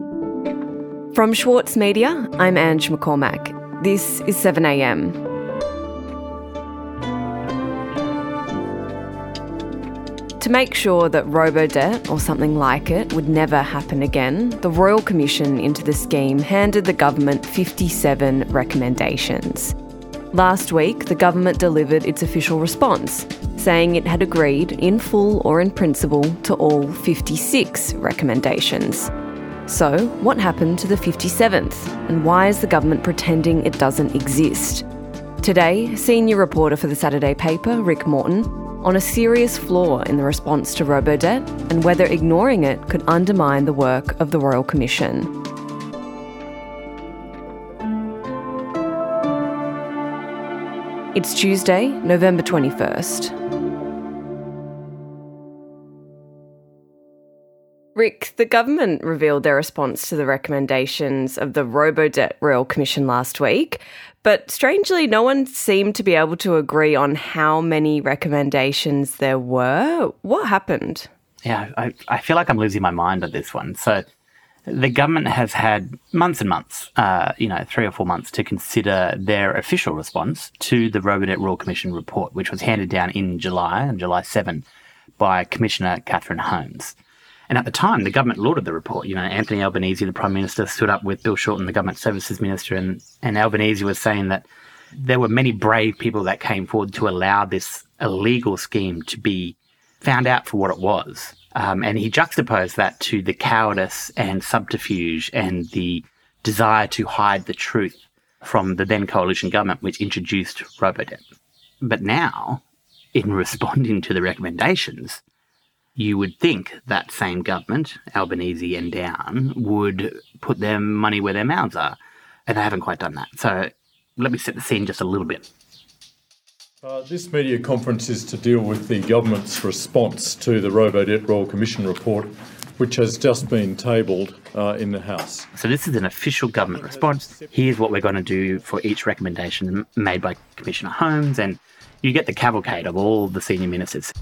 From Schwartz Media, I'm Ange McCormack. This is 7am. To make sure that robo-debt or something like it would never happen again, the Royal Commission into the scheme handed the government 57 recommendations. Last week, the government delivered its official response, saying it had agreed in full or in principle to all 56 recommendations. So, what happened to the 57th, and why is the government pretending it doesn't exist? Today, senior reporter for the Saturday paper, Rick Morton, on a serious flaw in the response to robo-debt and whether ignoring it could undermine the work of the Royal Commission. It's Tuesday, November 21st. Rick, the government revealed their response to the recommendations of the Robo-Debt Royal Commission last week, but strangely, no one seemed to be able to agree on how many recommendations there were. What happened? Yeah, I, I feel like I'm losing my mind on this one. So, the government has had months and months, uh, you know, three or four months to consider their official response to the Robo-Debt Royal Commission report, which was handed down in July, on July 7, by Commissioner Catherine Holmes. And at the time, the government lauded the report. You know, Anthony Albanese, the Prime Minister, stood up with Bill Shorten, the Government Services Minister, and, and Albanese was saying that there were many brave people that came forward to allow this illegal scheme to be found out for what it was. Um, and he juxtaposed that to the cowardice and subterfuge and the desire to hide the truth from the then coalition government, which introduced Robodebt. But now, in responding to the recommendations, you would think that same government, Albanese and down, would put their money where their mouths are. And they haven't quite done that. So let me set the scene just a little bit. Uh, this media conference is to deal with the government's response to the Robo-Debt Royal Commission report, which has just been tabled uh, in the House. So this is an official government response. Here's what we're going to do for each recommendation made by Commissioner Holmes, and you get the cavalcade of all the senior ministers.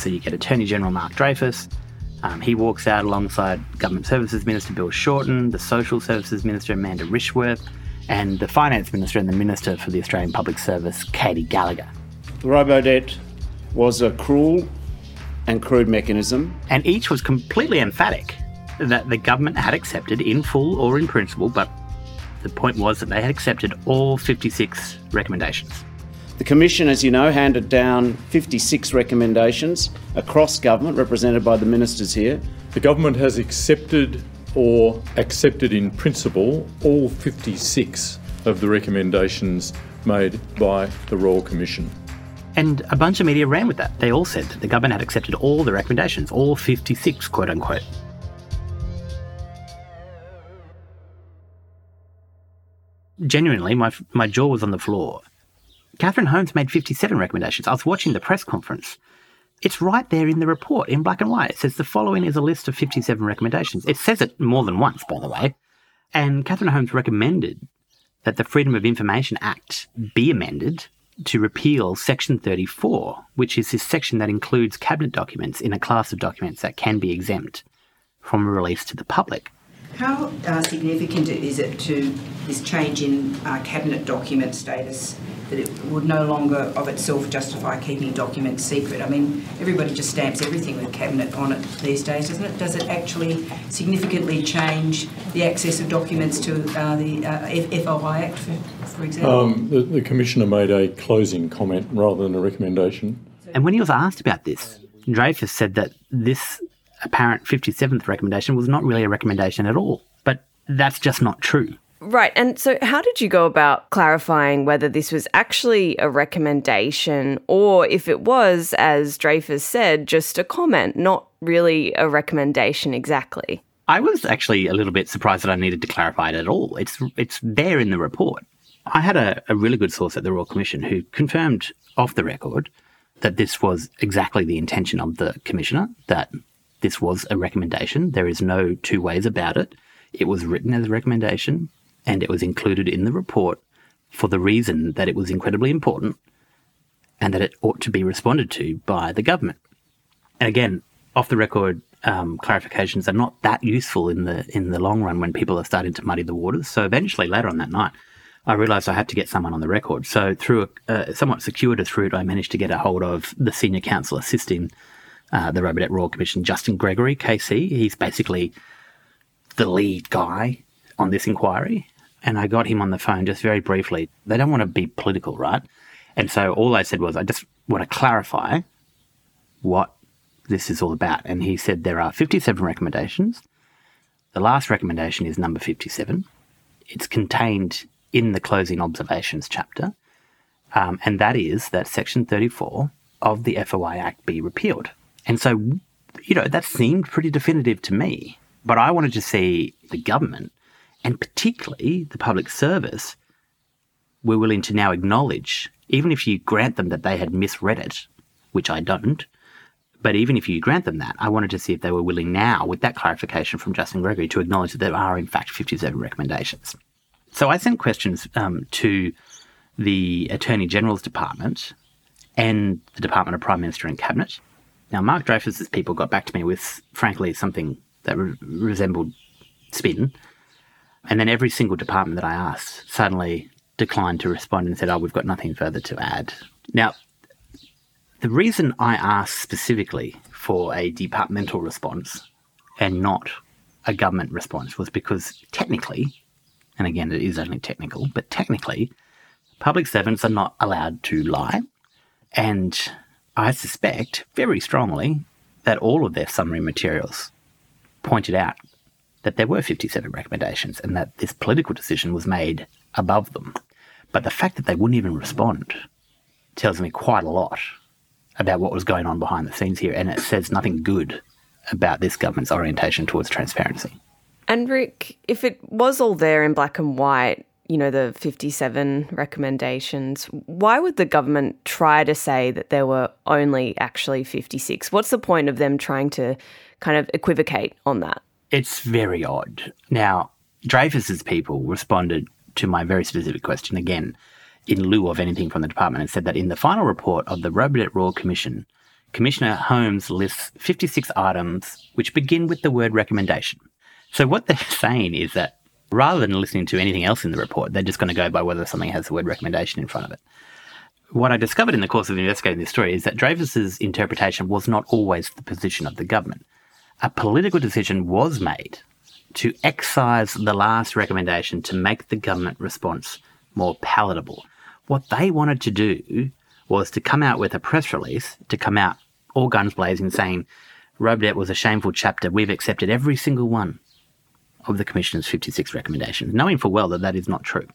So you get Attorney General Mark Dreyfus. Um, he walks out alongside Government Services Minister Bill Shorten, the Social Services Minister Amanda Rishworth, and the Finance Minister and the Minister for the Australian Public Service, Katy Gallagher. The robo-debt was a cruel and crude mechanism. And each was completely emphatic that the government had accepted in full or in principle, but the point was that they had accepted all 56 recommendations. The Commission, as you know, handed down 56 recommendations across government, represented by the ministers here. The government has accepted or accepted in principle all 56 of the recommendations made by the Royal Commission. And a bunch of media ran with that. They all said that the government had accepted all the recommendations, all 56, quote unquote. Genuinely, my, my jaw was on the floor Catherine Holmes made 57 recommendations. I was watching the press conference. It's right there in the report in black and white. It says the following is a list of 57 recommendations. It says it more than once, by the way. And Catherine Holmes recommended that the Freedom of Information Act be amended to repeal Section 34, which is this section that includes cabinet documents in a class of documents that can be exempt from release to the public. How uh, significant is it to this change in uh, cabinet document status that it would no longer of itself justify keeping documents secret? I mean, everybody just stamps everything with cabinet on it these days, doesn't it? Does it actually significantly change the access of documents to uh, the uh, FOI Act, for, for example? Um, the, the Commissioner made a closing comment rather than a recommendation. And when he was asked about this, Dreyfus said that this apparent 57th recommendation was not really a recommendation at all. But that's just not true. Right. And so, how did you go about clarifying whether this was actually a recommendation or if it was, as Dreyfus said, just a comment, not really a recommendation exactly? I was actually a little bit surprised that I needed to clarify it at all. It's, it's there in the report. I had a, a really good source at the Royal Commission who confirmed off the record that this was exactly the intention of the Commissioner, that this was a recommendation. There is no two ways about it. It was written as a recommendation and it was included in the report for the reason that it was incredibly important and that it ought to be responded to by the government. And again, off the record, um, clarifications are not that useful in the in the long run when people are starting to muddy the waters. So eventually, later on that night, I realised I had to get someone on the record. So through a, a somewhat circuitous route, I managed to get a hold of the senior counsel assisting uh, the Robodebt Royal Commission, Justin Gregory, KC. He's basically the lead guy on this inquiry. And I got him on the phone just very briefly. They don't want to be political, right? And so all I said was, I just want to clarify what this is all about. And he said there are 57 recommendations. The last recommendation is number 57. It's contained in the closing observations chapter. Um, and that is that Section 34 of the FOI Act be repealed. And so, you know, that seemed pretty definitive to me. But I wanted to see the government, and particularly the public service, were willing to now acknowledge, even if you grant them that they had misread it, which I don't, but even if you grant them that, I wanted to see if they were willing now, with that clarification from Justin Gregory, to acknowledge that there are, in fact, 57 recommendations. So I sent questions um, to the Attorney General's Department and the Department of Prime Minister and Cabinet. Now, Mark Dreyfus's people got back to me with, frankly, something that re- resembled spin. And then every single department that I asked suddenly declined to respond and said, oh, we've got nothing further to add. Now, the reason I asked specifically for a departmental response and not a government response was because technically, and again, it is only technical, but technically, public servants are not allowed to lie. And I suspect very strongly that all of their summary materials pointed out that there were 57 recommendations and that this political decision was made above them. But the fact that they wouldn't even respond tells me quite a lot about what was going on behind the scenes here, and it says nothing good about this government's orientation towards transparency. And Rick, if it was all there in black and white, you know, the 57 recommendations, why would the government try to say that there were only actually 56? What's the point of them trying to kind of equivocate on that? It's very odd. Now, Dreyfus's people responded to my very specific question again in lieu of anything from the department and said that in the final report of the Robodebt Royal Commission, Commissioner Holmes lists 56 items which begin with the word recommendation. So what they're saying is that rather than listening to anything else in the report, they're just going to go by whether something has the word recommendation in front of it. What I discovered in the course of investigating this story is that Dreyfus's interpretation was not always the position of the government. A political decision was made to excise the last recommendation to make the government response more palatable. What they wanted to do was to come out with a press release, to come out all guns blazing saying, Robodebt was a shameful chapter. We've accepted every single one of the Commissioner's 56 recommendations, knowing full well that that is not true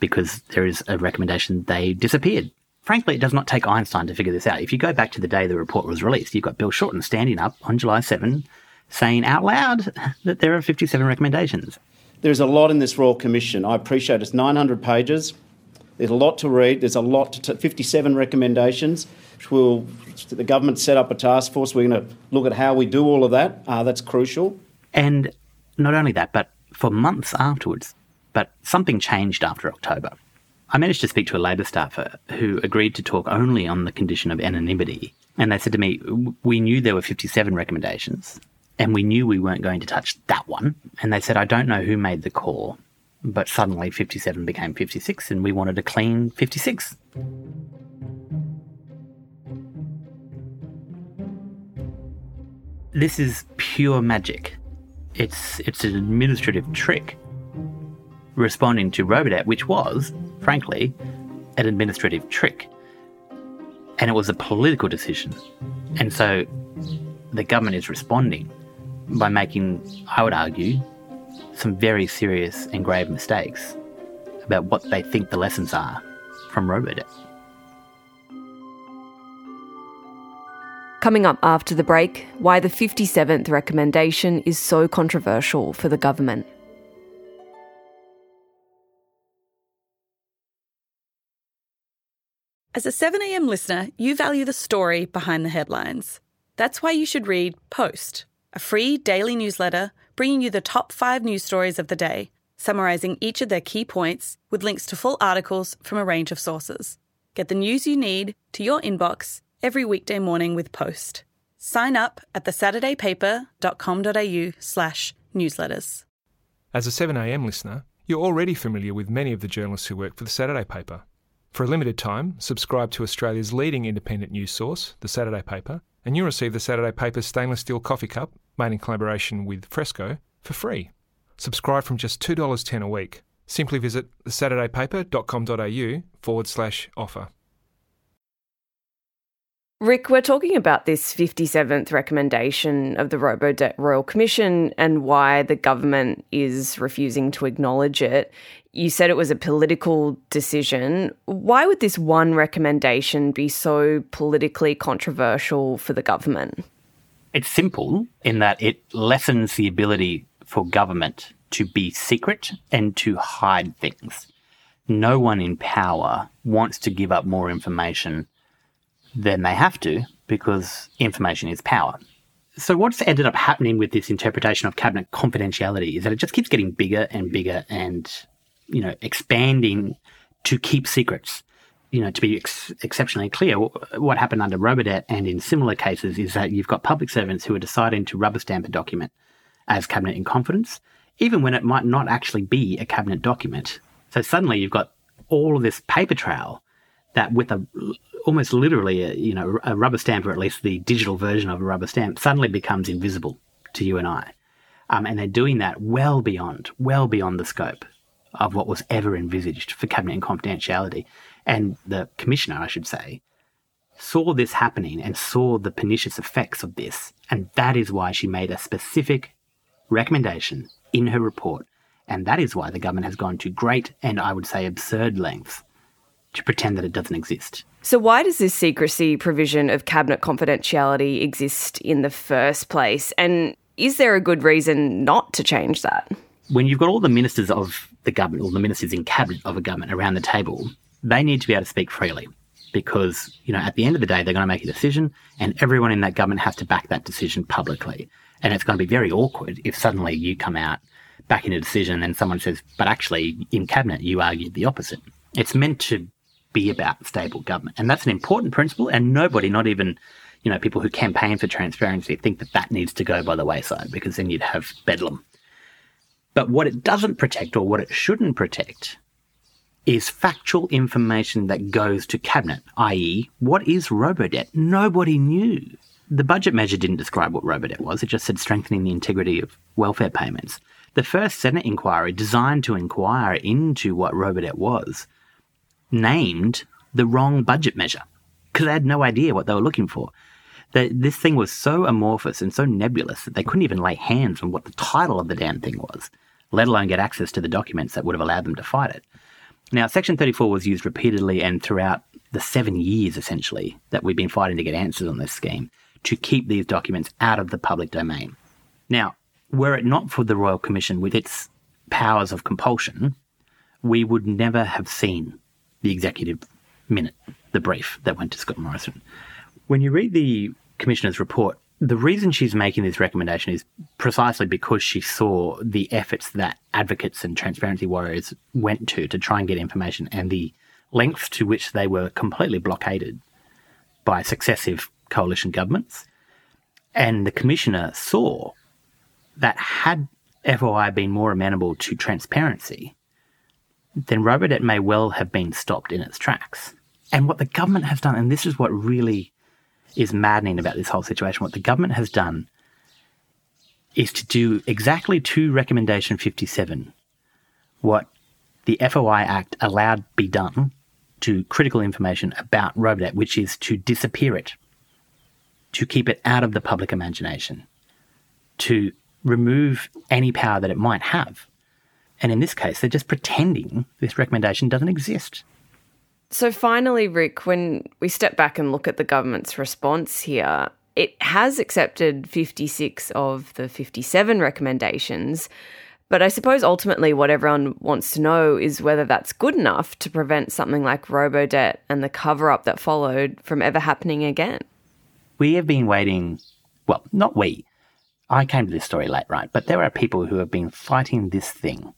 because there is a recommendation they disappeared. Frankly, it does not take Einstein to figure this out. If you go back to the day the report was released, you've got Bill Shorten standing up on July 7 saying out loud that there are 57 recommendations. There's a lot in this Royal Commission. I appreciate it's 900 pages. There's a lot to read. There's a lot to t- 57 recommendations. Which will the government set up a task force. We're going to look at how we do all of that. Uh, that's crucial. And not only that, but for months afterwards. But something changed after October. I managed to speak to a Labor staffer who agreed to talk only on the condition of anonymity. And they said to me, We knew there were 57 recommendations, and we knew we weren't going to touch that one. And they said, I don't know who made the call, but suddenly 57 became 56 and we wanted a clean 56. This is pure magic. It's it's an administrative trick responding to Robodebt, which was, frankly, an administrative trick. And it was a political decision. And so the government is responding by making, I would argue, some very serious and grave mistakes about what they think the lessons are from Robodebt. Coming up after the break, why the 57th recommendation is so controversial for the government. As a 7am listener, you value the story behind the headlines. That's why you should read Post, a free daily newsletter bringing you the top five news stories of the day, summarising each of their key points with links to full articles from a range of sources. Get the news you need to your inbox every weekday morning with Post. Sign up at thesaturdaypaper.com.au slash newsletters. As a 7am listener, you're already familiar with many of the journalists who work for the Saturday paper. For a limited time, subscribe to Australia's leading independent news source, the Saturday paper, and you'll receive the Saturday paper's stainless steel coffee cup, made in collaboration with Fresco, for free. Subscribe from just $2.10 a week. Simply visit thesaturdaypaper.com.au forward slash offer. Rick, we're talking about this 57th recommendation of the Robodebt Royal Commission and why the government is refusing to acknowledge it. You said it was a political decision. Why would this one recommendation be so politically controversial for the government? It's simple in that it lessens the ability for government to be secret and to hide things. No one in power wants to give up more information than they have to because information is power. So, what's ended up happening with this interpretation of cabinet confidentiality is that it just keeps getting bigger and bigger and, you know, expanding to keep secrets. You know, to be ex- exceptionally clear, what happened under Robodebt and in similar cases is that you've got public servants who are deciding to rubber stamp a document as cabinet in confidence, even when it might not actually be a cabinet document. So suddenly you've got all of this paper trail that with a almost literally a, you know a rubber stamp or at least the digital version of a rubber stamp suddenly becomes invisible to you and I. Um, and they're doing that well beyond, well beyond the scope of what was ever envisaged for cabinet and confidentiality. And the commissioner, I should say, saw this happening and saw the pernicious effects of this. And that is why she made a specific recommendation in her report. And that is why the government has gone to great and I would say absurd lengths to pretend that it doesn't exist. So, why does this secrecy provision of cabinet confidentiality exist in the first place? And is there a good reason not to change that? When you've got all the ministers of the government, all the ministers in cabinet of a government around the table, they need to be able to speak freely because, you know, at the end of the day, they're going to make a decision and everyone in that government has to back that decision publicly. And it's going to be very awkward if suddenly you come out backing a decision and someone says, but actually in cabinet, you argued the opposite. It's meant to be about stable government. And that's an important principle. And nobody, not even, you know, people who campaign for transparency think that that needs to go by the wayside because then you'd have bedlam. But what it doesn't protect or what it shouldn't protect is factual information that goes to cabinet, i.e., what is robodebt? Nobody knew. The budget measure didn't describe what robodebt was, it just said strengthening the integrity of welfare payments. The first Senate inquiry, designed to inquire into what robodebt was, named the wrong budget measure because they had no idea what they were looking for. The, this thing was so amorphous and so nebulous that they couldn't even lay hands on what the title of the damn thing was, let alone get access to the documents that would have allowed them to fight it. Now, Section 34 was used repeatedly and throughout the seven years, essentially, that we've been fighting to get answers on this scheme to keep these documents out of the public domain. Now, were it not for the Royal Commission with its powers of compulsion, we would never have seen the executive minute, the brief that went to Scott Morrison. When you read the Commissioner's report, the reason she's making this recommendation is precisely because she saw the efforts that advocates and transparency warriors went to to try and get information and the lengths to which they were completely blockaded by successive coalition governments. And the Commissioner saw that had FOI been more amenable to transparency, then Robodebt may well have been stopped in its tracks. And what the government has done, and this is what really is maddening about this whole situation, what the government has done is to do exactly to Recommendation 57 what the FOI Act allowed be done to critical information about Robodebt, which is to disappear it, to keep it out of the public imagination, to remove any power that it might have. And in this case, they're just pretending this recommendation doesn't exist. So, finally, Rick, when we step back and look at the government's response here, it has accepted 56 of the 57 recommendations. But I suppose ultimately what everyone wants to know is whether that's good enough to prevent something like Robodebt and the cover up that followed from ever happening again. We have been waiting, well, not we. I came to this story late, right? But there are people who have been fighting this thing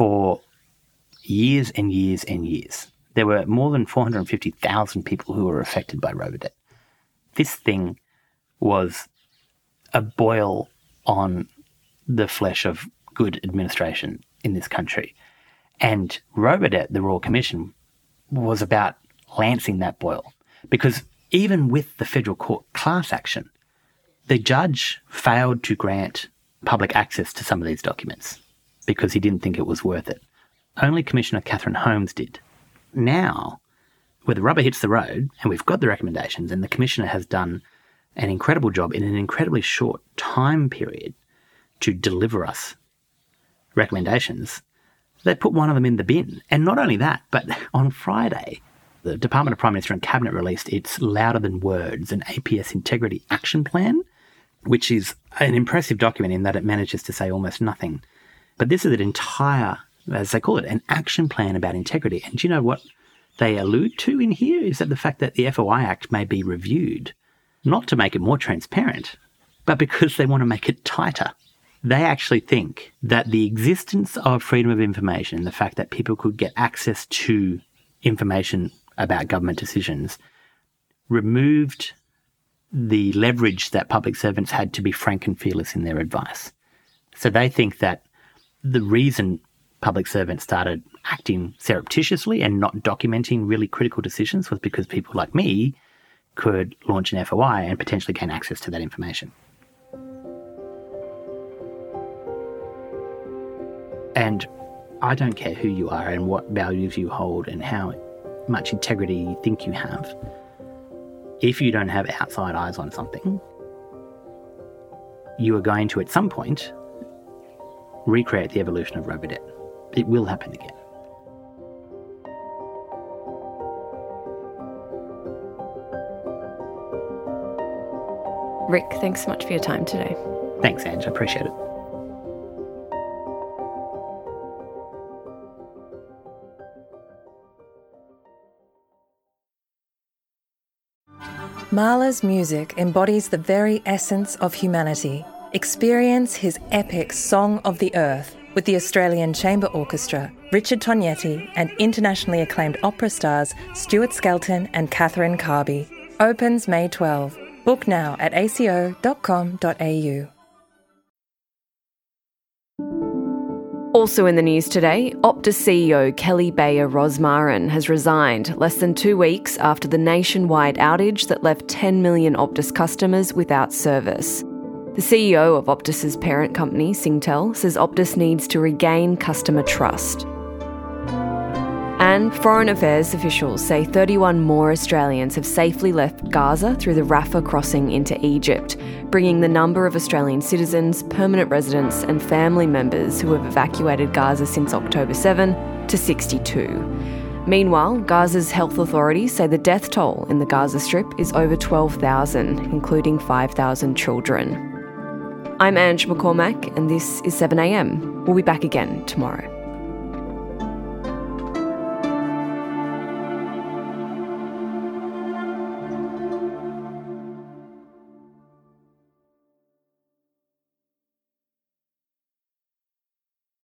for years and years and years. There were more than 450,000 people who were affected by Robodebt. This thing was a boil on the flesh of good administration in this country. And Robodebt, the Royal Commission, was about lancing that boil. Because even with the federal court class action, the judge failed to grant public access to some of these documents because he didn't think it was worth it. Only Commissioner Catherine Holmes did. Now, where the rubber hits the road, and we've got the recommendations, and the Commissioner has done an incredible job in an incredibly short time period to deliver us recommendations, they put one of them in the bin. And not only that, but on Friday, the Department of Prime Minister and Cabinet released its Louder Than Words, an APS integrity action plan, which is an impressive document in that it manages to say almost nothing. But this is an entire, as they call it, an action plan about integrity. And do you know what they allude to in here? Is that the fact that the FOI Act may be reviewed, not to make it more transparent, but because they want to make it tighter. They actually think that the existence of freedom of information, the fact that people could get access to information about government decisions, removed the leverage that public servants had to be frank and fearless in their advice. So they think that the reason public servants started acting surreptitiously and not documenting really critical decisions was because people like me could launch an FOI and potentially gain access to that information. And I don't care who you are and what values you hold and how much integrity you think you have. If you don't have outside eyes on something, you are going to, at some point, recreate the evolution of Robodebt. It will happen again. Rick, thanks so much for your time today. Thanks, Ange. I appreciate it. Mahler's music embodies the very essence of humanity. Experience his epic Song of the Earth with the Australian Chamber Orchestra, Richard Tognetti, and internationally acclaimed opera stars Stuart Skelton and Catherine Carby. Opens May 12. Book now at aco.com.au. Also in the news today, Optus CEO Kelly Bayer Rosmarin has resigned less than two weeks after the nationwide outage that left 10 million Optus customers without service. The CEO of Optus's parent company, Singtel, says Optus needs to regain customer trust. And Foreign Affairs officials say 31 more Australians have safely left Gaza through the Rafah crossing into Egypt, bringing the number of Australian citizens, permanent residents, and family members who have evacuated Gaza since October 7 to 62. Meanwhile, Gaza's health authorities say the death toll in the Gaza Strip is over 12,000, including 5,000 children. I'm Ange McCormack, and this is 7am. We'll be back again tomorrow.